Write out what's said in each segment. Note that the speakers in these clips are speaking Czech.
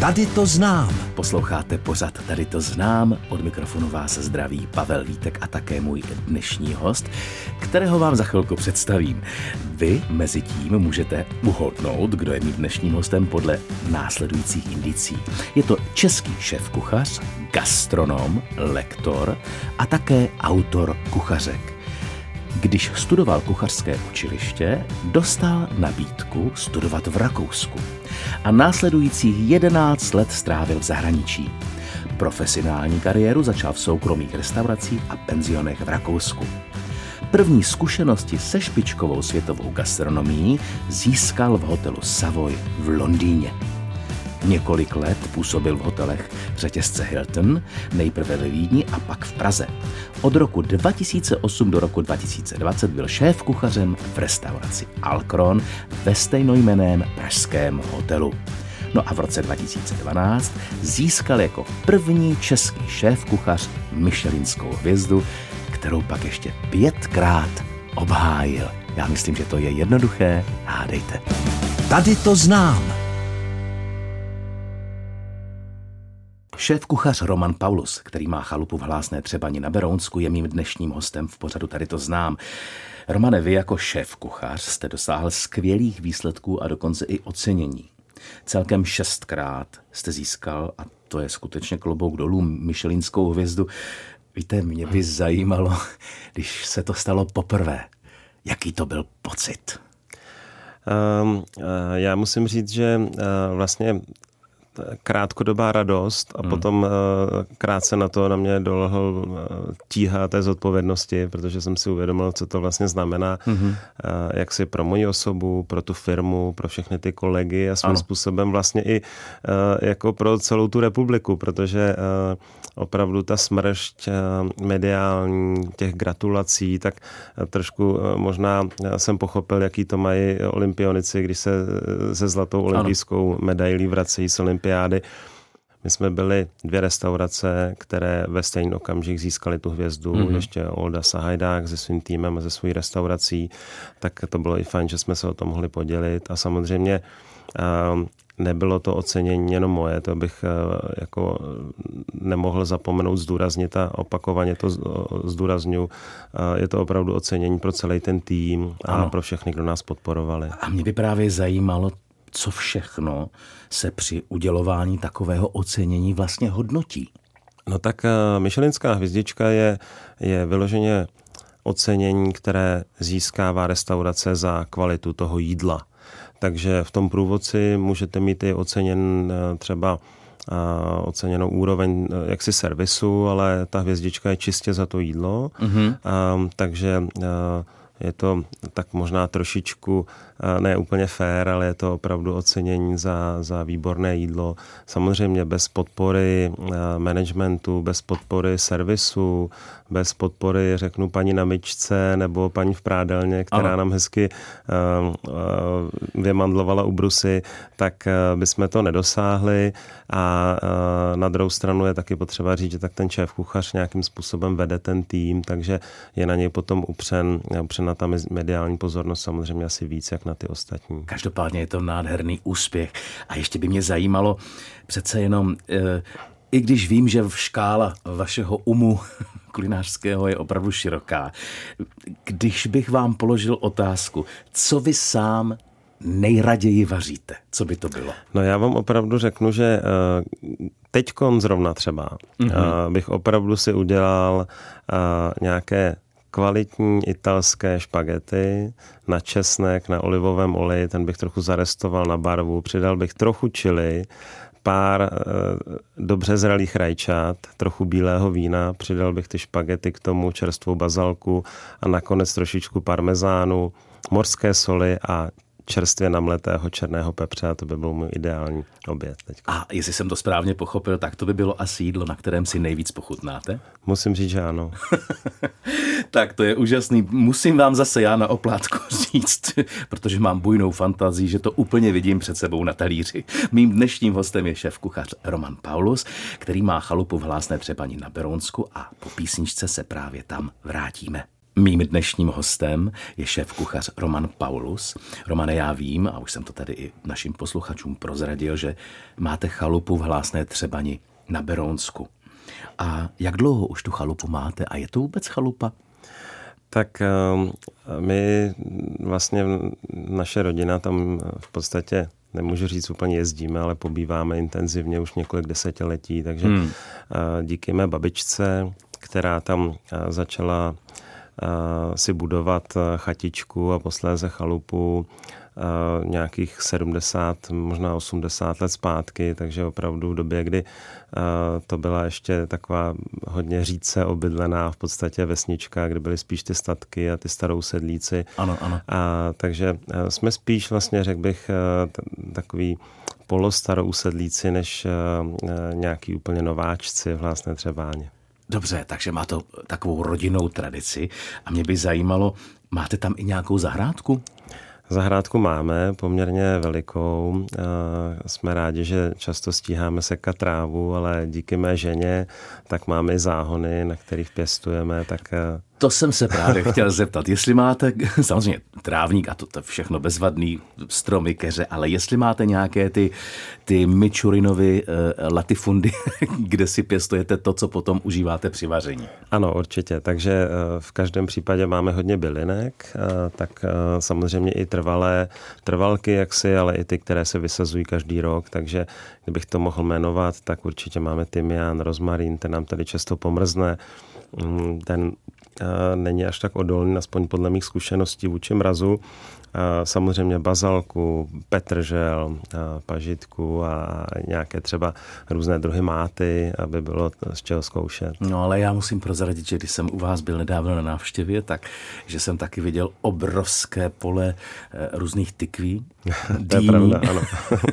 Tady to znám. Posloucháte pořad Tady to znám. Od mikrofonu vás zdraví Pavel Vítek a také můj dnešní host, kterého vám za chvilku představím. Vy mezi tím můžete uhodnout, kdo je mým dnešním hostem podle následujících indicí. Je to český šéf-kuchař, gastronom, lektor a také autor kuchařek. Když studoval kuchařské učiliště, dostal nabídku studovat v Rakousku a následujících 11 let strávil v zahraničí. Profesionální kariéru začal v soukromých restauracích a penzionech v Rakousku. První zkušenosti se špičkovou světovou gastronomií získal v hotelu Savoy v Londýně. Několik let působil v hotelech řetězce Hilton, nejprve ve Vídni a pak v Praze. Od roku 2008 do roku 2020 byl šéf kuchařem v restauraci Alkron ve stejnojmeném pražském hotelu. No a v roce 2012 získal jako první český šéf kuchař Michelinskou hvězdu, kterou pak ještě pětkrát obhájil. Já myslím, že to je jednoduché. Hádejte. Tady to znám. Šéf kuchař Roman Paulus, který má chalupu v Hlásné Třebani na Berounsku, je mým dnešním hostem v pořadu Tady to znám. Romane, vy jako šéf kuchař jste dosáhl skvělých výsledků a dokonce i ocenění. Celkem šestkrát jste získal, a to je skutečně klobouk dolů, Michelinskou hvězdu. Víte, mě by zajímalo, když se to stalo poprvé, jaký to byl pocit? Um, já musím říct, že uh, vlastně krátkodobá radost a hmm. potom eh, krátce na to na mě dolehl eh, tíha té zodpovědnosti, protože jsem si uvědomil, co to vlastně znamená, hmm. jak si pro moji osobu, pro tu firmu, pro všechny ty kolegy a svým ano. způsobem vlastně i jako pro celou tu republiku, protože opravdu ta smršť mediální těch gratulací, tak trošku možná jsem pochopil, jaký to mají olympionici, když se se zlatou olympijskou medailí vracejí z olympi olympiády. My jsme byli dvě restaurace, které ve stejný okamžik získali tu hvězdu, mm-hmm. ještě Olda Sahajdák se svým týmem a ze svojí restaurací, tak to bylo i fajn, že jsme se o tom mohli podělit a samozřejmě um, nebylo to ocenění jenom moje, to bych uh, jako nemohl zapomenout zdůraznit a opakovaně to zdůraznu. Uh, je to opravdu ocenění pro celý ten tým a ano. pro všechny, kdo nás podporovali. A mě by právě zajímalo, co všechno se při udělování takového ocenění vlastně hodnotí? No tak uh, Michelinská hvězdička je, je vyloženě ocenění, které získává restaurace za kvalitu toho jídla. Takže v tom průvodci můžete mít i oceněn eh, třeba uh, oceněnou úroveň jaksi servisu, ale ta hvězdička je čistě za to jídlo. Mm-hmm. Uh, takže uh, je to tak možná trošičku ne úplně fair, ale je to opravdu ocenění za, za výborné jídlo. Samozřejmě bez podpory managementu, bez podpory servisu, bez podpory, řeknu, paní na myčce nebo paní v prádelně, která ano. nám hezky uh, uh, vymandlovala ubrusy, tak uh, bychom to nedosáhli. A uh, na druhou stranu je taky potřeba říct, že tak ten šéf kuchař nějakým způsobem vede ten tým, takže je na něj potom upřen, upřena ta mediální pozornost samozřejmě asi víc, jak na ty ostatní. Každopádně je to nádherný úspěch. A ještě by mě zajímalo, přece jenom, e, i když vím, že v škála vašeho umu kulinářského je opravdu široká, když bych vám položil otázku, co vy sám nejraději vaříte? Co by to bylo? No já vám opravdu řeknu, že uh, teďkon zrovna třeba mm-hmm. bych opravdu si udělal uh, nějaké kvalitní italské špagety na česnek, na olivovém oleji, ten bych trochu zarestoval na barvu, přidal bych trochu čili, pár e, dobře zralých rajčat, trochu bílého vína, přidal bych ty špagety k tomu, čerstvou bazalku a nakonec trošičku parmezánu, morské soli a čerstvě namletého černého pepře a to by byl můj ideální oběd. Teď. A jestli jsem to správně pochopil, tak to by bylo asi jídlo, na kterém si nejvíc pochutnáte? Musím říct, že ano. tak to je úžasný. Musím vám zase já na oplátku říct, protože mám bujnou fantazii, že to úplně vidím před sebou na talíři. Mým dnešním hostem je šéf kuchař Roman Paulus, který má chalupu v Hlásné Třepani na Beronsku a po písničce se právě tam vrátíme. Mým dnešním hostem je šéf kuchař Roman Paulus. Romane, já vím, a už jsem to tady i našim posluchačům prozradil, že máte chalupu v Hlásné Třebani na Berounsku. A jak dlouho už tu chalupu máte a je to vůbec chalupa? Tak ehm, my vlastně, naše rodina tam v podstatě nemůžu říct úplně jezdíme, ale pobýváme intenzivně už několik desetiletí, takže hmm. díky mé babičce, která tam začala si budovat chatičku a posléze chalupu nějakých 70, možná 80 let zpátky, takže opravdu v době, kdy to byla ještě taková hodně řídce obydlená v podstatě vesnička, kde byly spíš ty statky a ty starou sedlíci. Ano, ano. A, takže jsme spíš vlastně, řekl bych, takový polostarou sedlíci, než nějaký úplně nováčci v Hlásné Třebáně. Dobře, takže má to takovou rodinnou tradici a mě by zajímalo, máte tam i nějakou zahrádku? Zahrádku máme poměrně velikou. Jsme rádi, že často stíháme sekat trávu, ale díky mé ženě tak máme i záhony, na kterých pěstujeme, tak to jsem se právě chtěl zeptat. Jestli máte, samozřejmě trávník a to, to všechno bezvadný, stromy, keře, ale jestli máte nějaké ty, ty Michurinovy uh, latifundy, kde si pěstujete to, co potom užíváte při vaření. Ano, určitě. Takže uh, v každém případě máme hodně bylinek, uh, tak uh, samozřejmě i trvalé trvalky jaksi, ale i ty, které se vysazují každý rok, takže kdybych to mohl jmenovat, tak určitě máme tymián, rozmarín, ten nám tady často pomrzne, mm, ten není až tak odolný, aspoň podle mých zkušeností vůči mrazu. Samozřejmě bazalku, petržel, pažitku a nějaké třeba různé druhy máty, aby bylo z čeho zkoušet. No ale já musím prozradit, že když jsem u vás byl nedávno na návštěvě, tak že jsem taky viděl obrovské pole e, různých tykví. to je pravda, ano.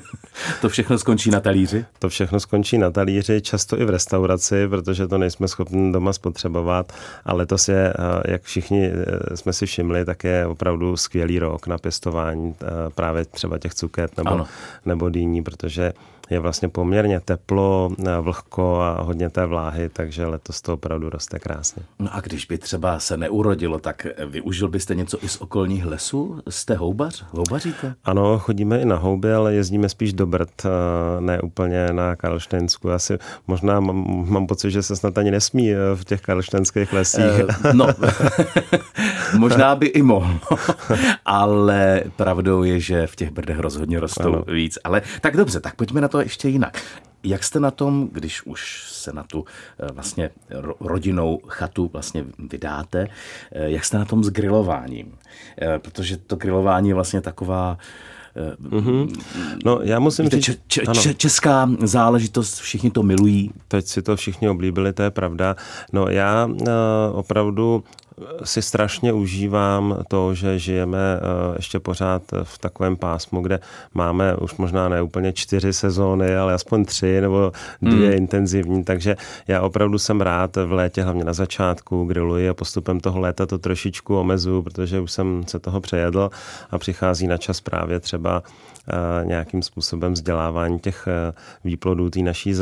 to všechno skončí na talíři? To všechno skončí na talíři, často i v restauraci, protože to nejsme schopni doma spotřebovat, ale to je, jak všichni jsme si všimli, tak je opravdu skvělý rok na pěstování eh, právě třeba těch cuket nebo, nebo dýní, protože je vlastně poměrně teplo, eh, vlhko a hodně té vláhy, takže letos to opravdu roste krásně. No a když by třeba se neurodilo, tak využil byste něco i z okolních lesů? Jste houbař? Houbaříte? Ano, chodíme i na houby, ale jezdíme spíš do Brd, eh, ne úplně na Karlštejnsku. Asi možná mám, mám pocit, že se snad ani nesmí eh, v těch karlštenských lesích. Uh, no, možná by i mohl, ale pravdou je, že v těch Brdech rozhodně rostou ano. víc. Ale tak dobře, tak pojďme na to ještě jinak. Jak jste na tom, když už se na tu eh, vlastně rodinnou chatu vlastně vydáte, eh, jak jste na tom s grilováním? Eh, protože to grilování je vlastně taková Mm-hmm. No, já musím Víte, říct... Č- č- česká záležitost, všichni to milují. Teď si to všichni oblíbili, to je pravda. No, já uh, opravdu si strašně užívám to, že žijeme eh, ještě pořád v takovém pásmu, kde máme už možná ne úplně čtyři sezóny, ale aspoň tři nebo dvě hmm. intenzivní, takže já opravdu jsem rád v létě, hlavně na začátku, griluji a postupem toho léta to trošičku omezuju, protože už jsem se toho přejedl a přichází na čas právě třeba eh, nějakým způsobem vzdělávání těch eh, výplodů té naší,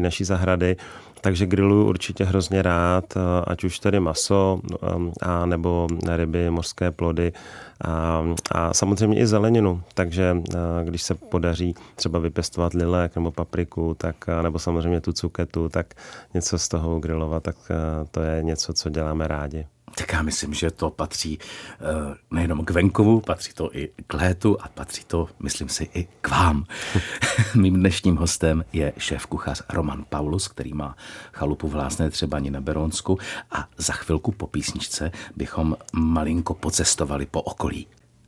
naší zahrady takže griluju určitě hrozně rád, eh, ať už tedy maso eh, a nebo ryby, mořské plody a, a samozřejmě i zeleninu. Takže eh, když se podaří třeba vypěstovat lilek nebo papriku, tak, nebo samozřejmě tu cuketu, tak něco z toho grilovat, tak to je něco, co děláme rádi. Tak já myslím, že to patří uh, nejenom k venkovu, patří to i k létu a patří to, myslím si, i k vám. Mým dnešním hostem je šéf kuchař Roman Paulus, který má chalupu v Hlásné Třebani na Beronsku a za chvilku po písničce bychom malinko pocestovali po okolí.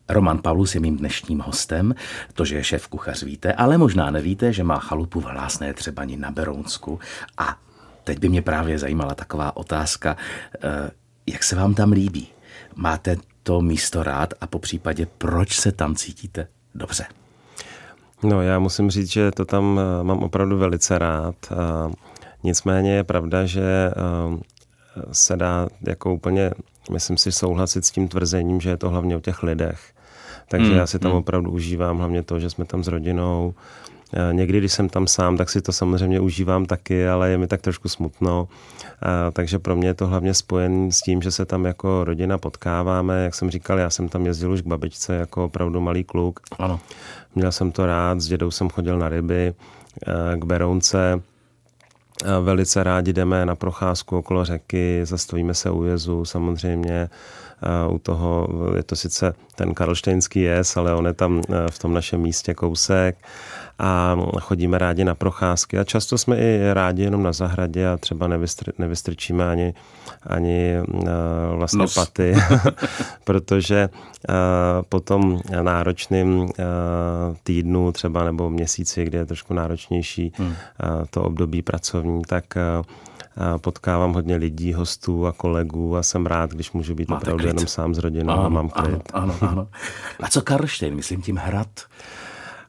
Roman Paulus je mým dnešním hostem. To, že je šéf kuchař, víte, ale možná nevíte, že má chalupu v Hlásné Třebani na Beronsku a teď by mě právě zajímala taková otázka, uh, jak se vám tam líbí? Máte to místo rád a po případě proč se tam cítíte dobře? No já musím říct, že to tam eh, mám opravdu velice rád. Nicméně je pravda, že eh, se dá jako úplně, myslím si, souhlasit s tím tvrzením, že je to hlavně o těch lidech. Takže mm, já si tam mm. opravdu užívám hlavně to, že jsme tam s rodinou, Někdy, když jsem tam sám, tak si to samozřejmě užívám taky, ale je mi tak trošku smutno. Takže pro mě je to hlavně spojen s tím, že se tam jako rodina potkáváme. Jak jsem říkal, já jsem tam jezdil už k babičce jako opravdu malý kluk. Ano. Měl jsem to rád, s dědou jsem chodil na ryby, k Berounce. Velice rádi jdeme na procházku okolo řeky, zastavíme se u jezu samozřejmě. U toho je to sice ten karlštejnský jez, ale on je tam v tom našem místě kousek a chodíme rádi na procházky a často jsme i rádi jenom na zahradě a třeba nevystr, nevystrčíme ani, ani vlastně Nos. paty, protože po tom náročným týdnu třeba nebo měsíci, kdy je trošku náročnější hmm. to období pracovní, tak potkávám hodně lidí, hostů a kolegů a jsem rád, když můžu být Máte opravdu klid. jenom sám s rodinou ano, a mám klid. Ano, ano, ano. A co Karlštejn, myslím tím hrad?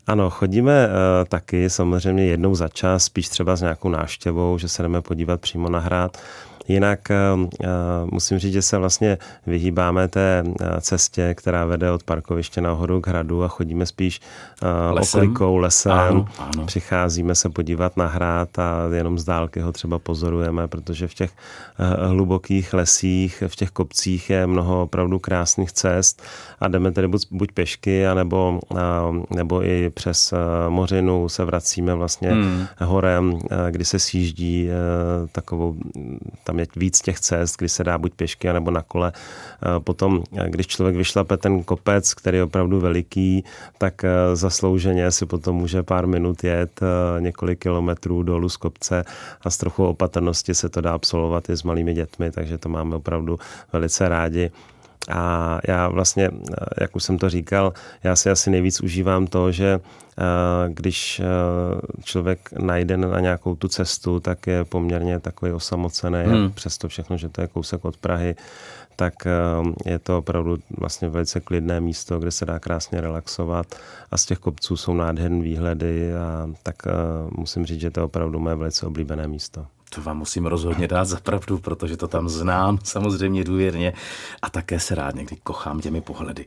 Ano, chodíme uh, taky samozřejmě jednou za čas, spíš třeba s nějakou návštěvou, že se jdeme podívat přímo na hrad. Jinak eh, eh, musím říct, že se vlastně vyhýbáme té eh, cestě, která vede od parkoviště nahoru k hradu a chodíme spíš lesem. oklikou, lesem. Ano, ano. Přicházíme se podívat na hrad a jenom z dálky ho třeba pozorujeme, protože v těch hlubokých lesích, v těch kopcích je mnoho opravdu krásných cest a jdeme tedy buď, buď pešky, anebo, nebo i přes mořinu se vracíme vlastně hmm. horem, kdy se sjíždí takovou tam tam je víc těch cest, kdy se dá buď pěšky, nebo na kole. Eh, potom, eh, když člověk vyšlape ten kopec, který je opravdu veliký, tak eh, zaslouženě si potom může pár minut jet několik kilometrů dolů z kopce a s trochu opatrnosti se to dá absolvovat i s malými dětmi, takže to máme opravdu velice rádi. A já vlastně, jak už jsem to říkal, já si asi nejvíc užívám to, že když člověk najde na nějakou tu cestu, tak je poměrně takový osamocený, hmm. přesto všechno, že to je kousek od Prahy, tak je to opravdu vlastně velice klidné místo, kde se dá krásně relaxovat a z těch kopců jsou nádherné výhledy a tak musím říct, že to je opravdu moje velice oblíbené místo. To vám musím rozhodně dát za pravdu, protože to tam znám samozřejmě důvěrně a také se rád někdy kochám těmi pohledy.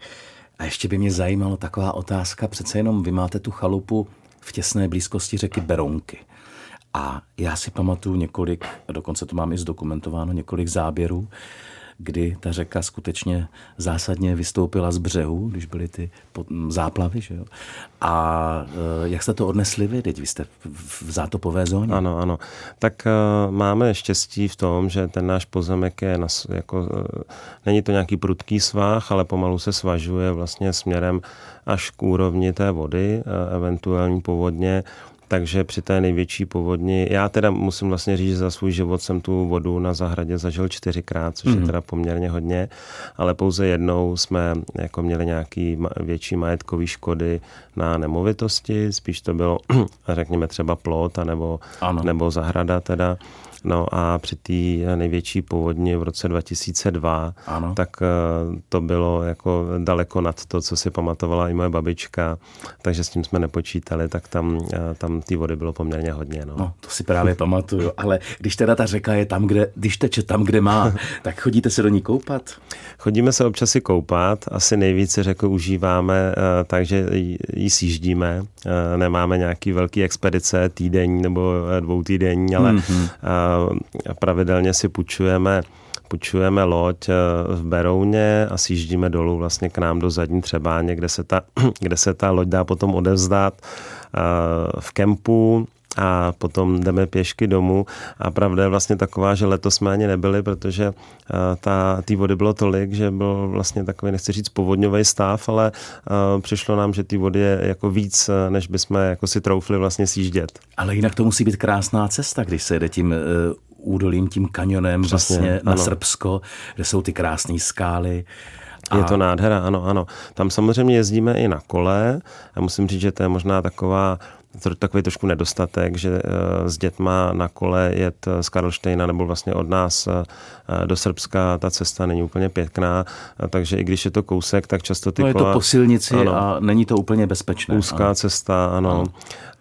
A ještě by mě zajímalo taková otázka, přece jenom vy máte tu chalupu v těsné blízkosti řeky Berounky. A já si pamatuju několik, dokonce to mám i zdokumentováno, několik záběrů, kdy ta řeka skutečně zásadně vystoupila z břehu, když byly ty záplavy. Že jo? A eh, jak jste to odnesli vy? Teď vy jste v zátopové zóně. Ano, ano. Tak uh, máme štěstí v tom, že ten náš pozemek je, jako, uh, není to nějaký prudký svah, ale pomalu se svažuje vlastně směrem až k úrovni té vody, eventuální povodně takže při té největší povodni, já teda musím vlastně říct, že za svůj život jsem tu vodu na zahradě zažil čtyřikrát, což mm. je mhm. teda poměrně hodně, ale pouze jednou jsme jako měli nějaký větší majetkový škody na nemovitosti, spíš to bylo, řekněme třeba plot, nebo, nebo zahrada teda. No a při té největší povodni v roce 2002, ano. tak eh, to bylo jako daleko nad to, co si pamatovala i moje babička, takže s tím jsme nepočítali, tak tam, eh, tam té vody bylo poměrně hodně. No. no, to si právě pamatuju, ale když teda ta řeka je tam, kde, když teče tam, kde má, tak chodíte se do ní koupat? Chodíme se občas si koupat, asi nejvíce řeku užíváme, eh, takže ji sjíždíme, nemáme nějaký velký expedice, týdenní nebo dvoutýdenní, ale mm-hmm pravidelně si půjčujeme půjčujeme loď eh, v Berouně a sjíždíme dolů vlastně k nám do zadní Třebáně, kde se ta, kde se ta loď dá potom odevzdat eh, v kempu a potom jdeme pěšky domů a pravda je vlastně taková, že letos jsme ani nebyli, protože eh, ta, tý vody bylo tolik, že byl vlastně takový, nechci říct povodňový stav, ale uh, přišlo nám, že ty vody je jako víc, než bychom jako si troufli vlastně sjíždět. Ale jinak to musí být krásná cesta, když se jde tím uh, údolím, tím kanionem Přesně, vlastně na ano. Srbsko, kde jsou ty krásné skály. A... Je to nádhera, ano, ano. Tam samozřejmě jezdíme i na kole. Já musím říct, že to je možná taková to takový trošku nedostatek, že eh, s dětma na kole jet z Karlštejna nebo vlastně od nás eh, do Srbska ta cesta není úplně pěkná, takže i když je to kousek, tak často ty no, kola... je to po silnici ano, a není to úplně bezpečné. Úzká ano. cesta, ano. ano.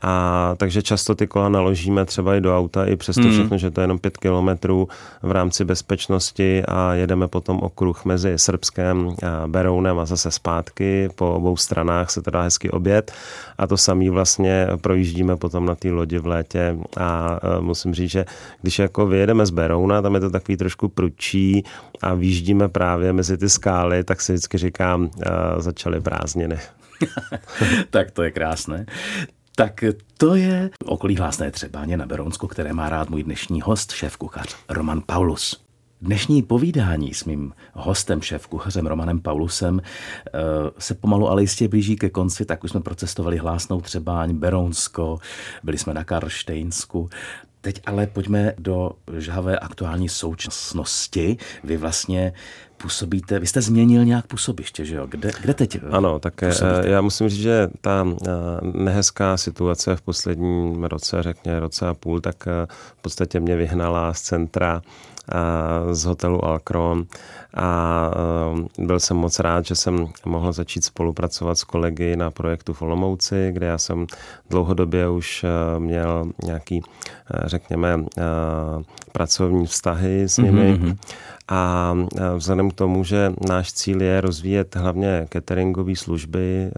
A takže často ty kola naložíme třeba i do auta, i přesto hmm. všechno, že to je jenom pět kilometrů v rámci bezpečnosti a jedeme potom okruh mezi Srbskem a Berounem a zase zpátky. Po obou stranách se to dá hezky obět a to samý vlastně projíždíme potom na té lodi v létě a musím říct, že když jako vyjedeme z Berouna, tam je to takový trošku prudčí a výjíždíme právě mezi ty skály, tak si vždycky říkám, začaly prázdniny. tak to je krásné. Tak to je okolí Hlásné Třebáně na Berounsku, které má rád můj dnešní host, šéf kuchař Roman Paulus. Dnešní povídání s mým hostem, šéf kuchařem Romanem Paulusem eh, se pomalu ale jistě blíží ke konci, tak už jsme procestovali Hlásnou Třebáň, Berounsko, byli jsme na Karlštejnsku Teď ale pojďme do žhavé aktuální současnosti. Vy vlastně působíte, vy jste změnil nějak působiště, že jo? Kde, kde teď eh, Ano, tak eh, působíte? já musím říct, že ta eh, nehezká situace v posledním roce, řekně roce a půl, tak v podstatě mě vyhnala z centra z hotelu Alcron a byl jsem moc rád, že jsem mohl začít spolupracovat s kolegy na projektu Folomouci, kde já jsem dlouhodobě už měl nějaký, řekněme, pracovní vztahy s nimi. Mm-hmm. A vzhledem k tomu, že náš cíl je rozvíjet hlavně cateringové služby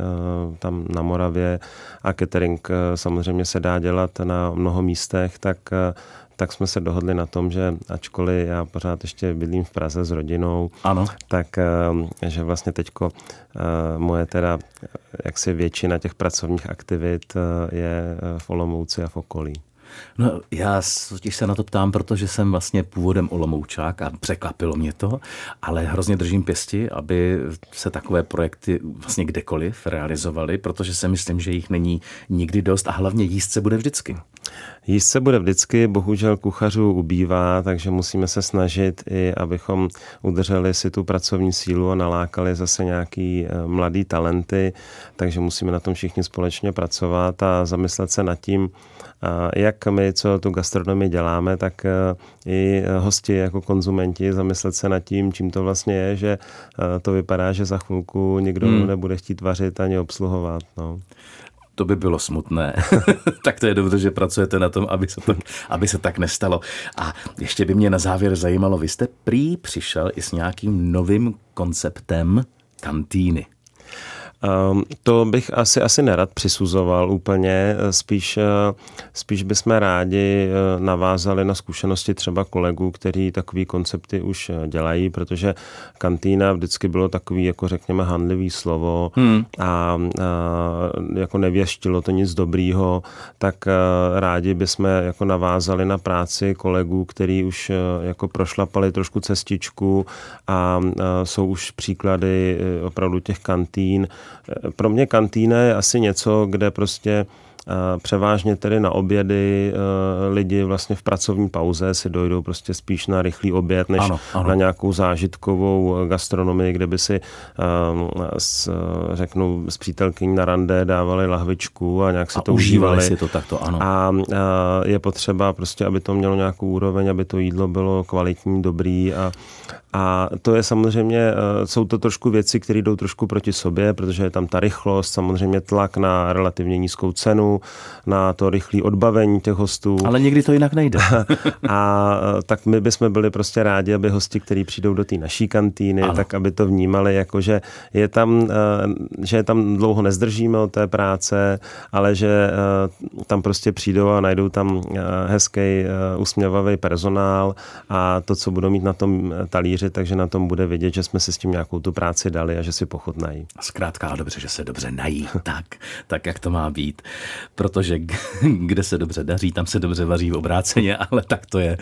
tam na Moravě a catering samozřejmě se dá dělat na mnoho místech, tak tak jsme se dohodli na tom, že ačkoliv já pořád ještě bydlím v Praze s rodinou, ano. tak eh, že vlastně teďko eh, moje teda jaksi většina těch pracovních aktivit eh, je v Olomouci a v okolí. No, já totiž se na to ptám, protože jsem vlastně původem Olomoučák a překvapilo mě to, ale hrozně držím pěsti, aby se takové projekty vlastně kdekoliv realizovaly, protože si myslím, že jich není nikdy dost a hlavně jíst se bude vždycky. Jíst se bude vždycky, bohužel kuchařů ubývá, takže musíme se snažit i, abychom udrželi si tu pracovní sílu a nalákali zase nějaký eh, mladý talenty, takže musíme na tom všichni společně pracovat a zamyslet se nad tím, jak my, co tu gastronomii děláme, tak eh, i hosti jako konzumenti zamyslet se nad tím, čím to vlastně je, že eh, to vypadá, že za chvilku nikdo hmm. nebude chtít vařit ani obsluhovat. No to by bylo smutné. tak to je dobře, že pracujete na tom, aby se, to, aby se tak nestalo. A ještě by mě na závěr zajímalo, vy jste prý přišel i s nějakým novým konceptem kantýny. Um, to bych asi, asi nerad přisuzoval úplně, spíš, eh, spíš bychom rádi eh, navázali na zkušenosti třeba kolegů, kteří takový koncepty už eh, dělají, protože kantýna vždycky bylo takový, jako řekněme, handlivý slovo hmm. a, a jako nevěštilo to nic dobrýho, tak rádi bychom jako navázali na práci kolegů, který už jako prošlapali trošku cestičku a, a jsou už příklady opravdu těch kantýn, pro mě kantýna je asi něco, kde prostě Převážně tedy na obědy e, lidi vlastně v pracovní pauze si dojdou prostě spíš na rychlý oběd, než ano, ano. na nějakou zážitkovou gastronomii, kde by si e, s, řeknu s přítelkyní na rande dávali lahvičku a nějak si a to užívali. užívali si to takto, ano. A je potřeba prostě, aby to mělo nějakou úroveň, aby to jídlo bylo kvalitní, dobrý a, a to je samozřejmě, jsou to trošku věci, které jdou trošku proti sobě, protože je tam ta rychlost, samozřejmě tlak na relativně nízkou cenu, na to rychlé odbavení těch hostů. Ale někdy to jinak nejde. a tak my bychom byli prostě rádi, aby hosti, kteří přijdou do té naší kantýny, ano. tak aby to vnímali jako, že je tam, eh, že je tam dlouho nezdržíme od té práce, ale že eh, tam prostě přijdou a najdou tam eh, hezký, usměvavý personál a to, co budou mít na tom talíři, takže na tom bude vidět, že jsme si s tím nějakou tu práci dali a že si pochutnají. Zkrátka dobře, že se dobře nají. tak, tak, jak to má být protože kde se dobře daří, tam se dobře vaří v obráceně, ale tak to je.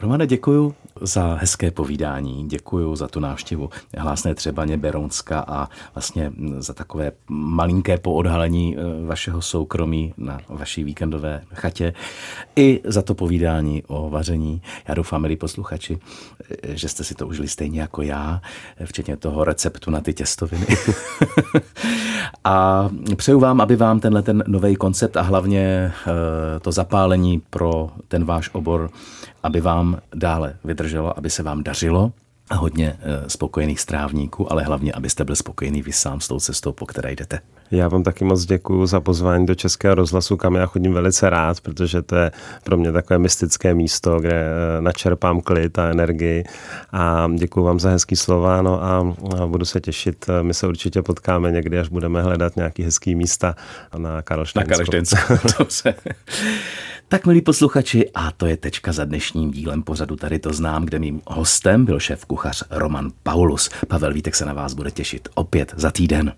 Romane, děkuju za hezké povídání, děkuju za tu návštěvu Hlásné Třebaně Berounska a vlastně za takové malinké poodhalení eh, vašeho soukromí na vaší víkendové chatě i za to povídání o vaření. Já doufám, milí posluchači, eh, že jste si to užili stejně jako já, včetně toho receptu na ty těstoviny. a přeju vám, aby vám tenhle ten nový koncept a hlavně eh, to zapálení pro ten váš obor, aby vám dále vydrželo, aby se vám dařilo a hodně eh, spokojených strávníků, ale hlavně, abyste byl spokojený vy sám s tou cestou, po které jdete. Já vám taky moc děkuji za pozvání do Českého rozhlasu, kam já chodím velice rád, protože to je pro mě takové mystické místo, kde eh, načerpám klid a energii. A děkuji vám za hezký slova no a, budu se těšit. My se určitě potkáme někdy, až budeme hledat nějaký hezký místa na Karlštejnsku. Na Tak, milí posluchači, a to je tečka za dnešním dílem pořadu Tady to znám, kde mým hostem byl šéf kuchař Roman Paulus. Pavel Vítek se na vás bude těšit opět za týden.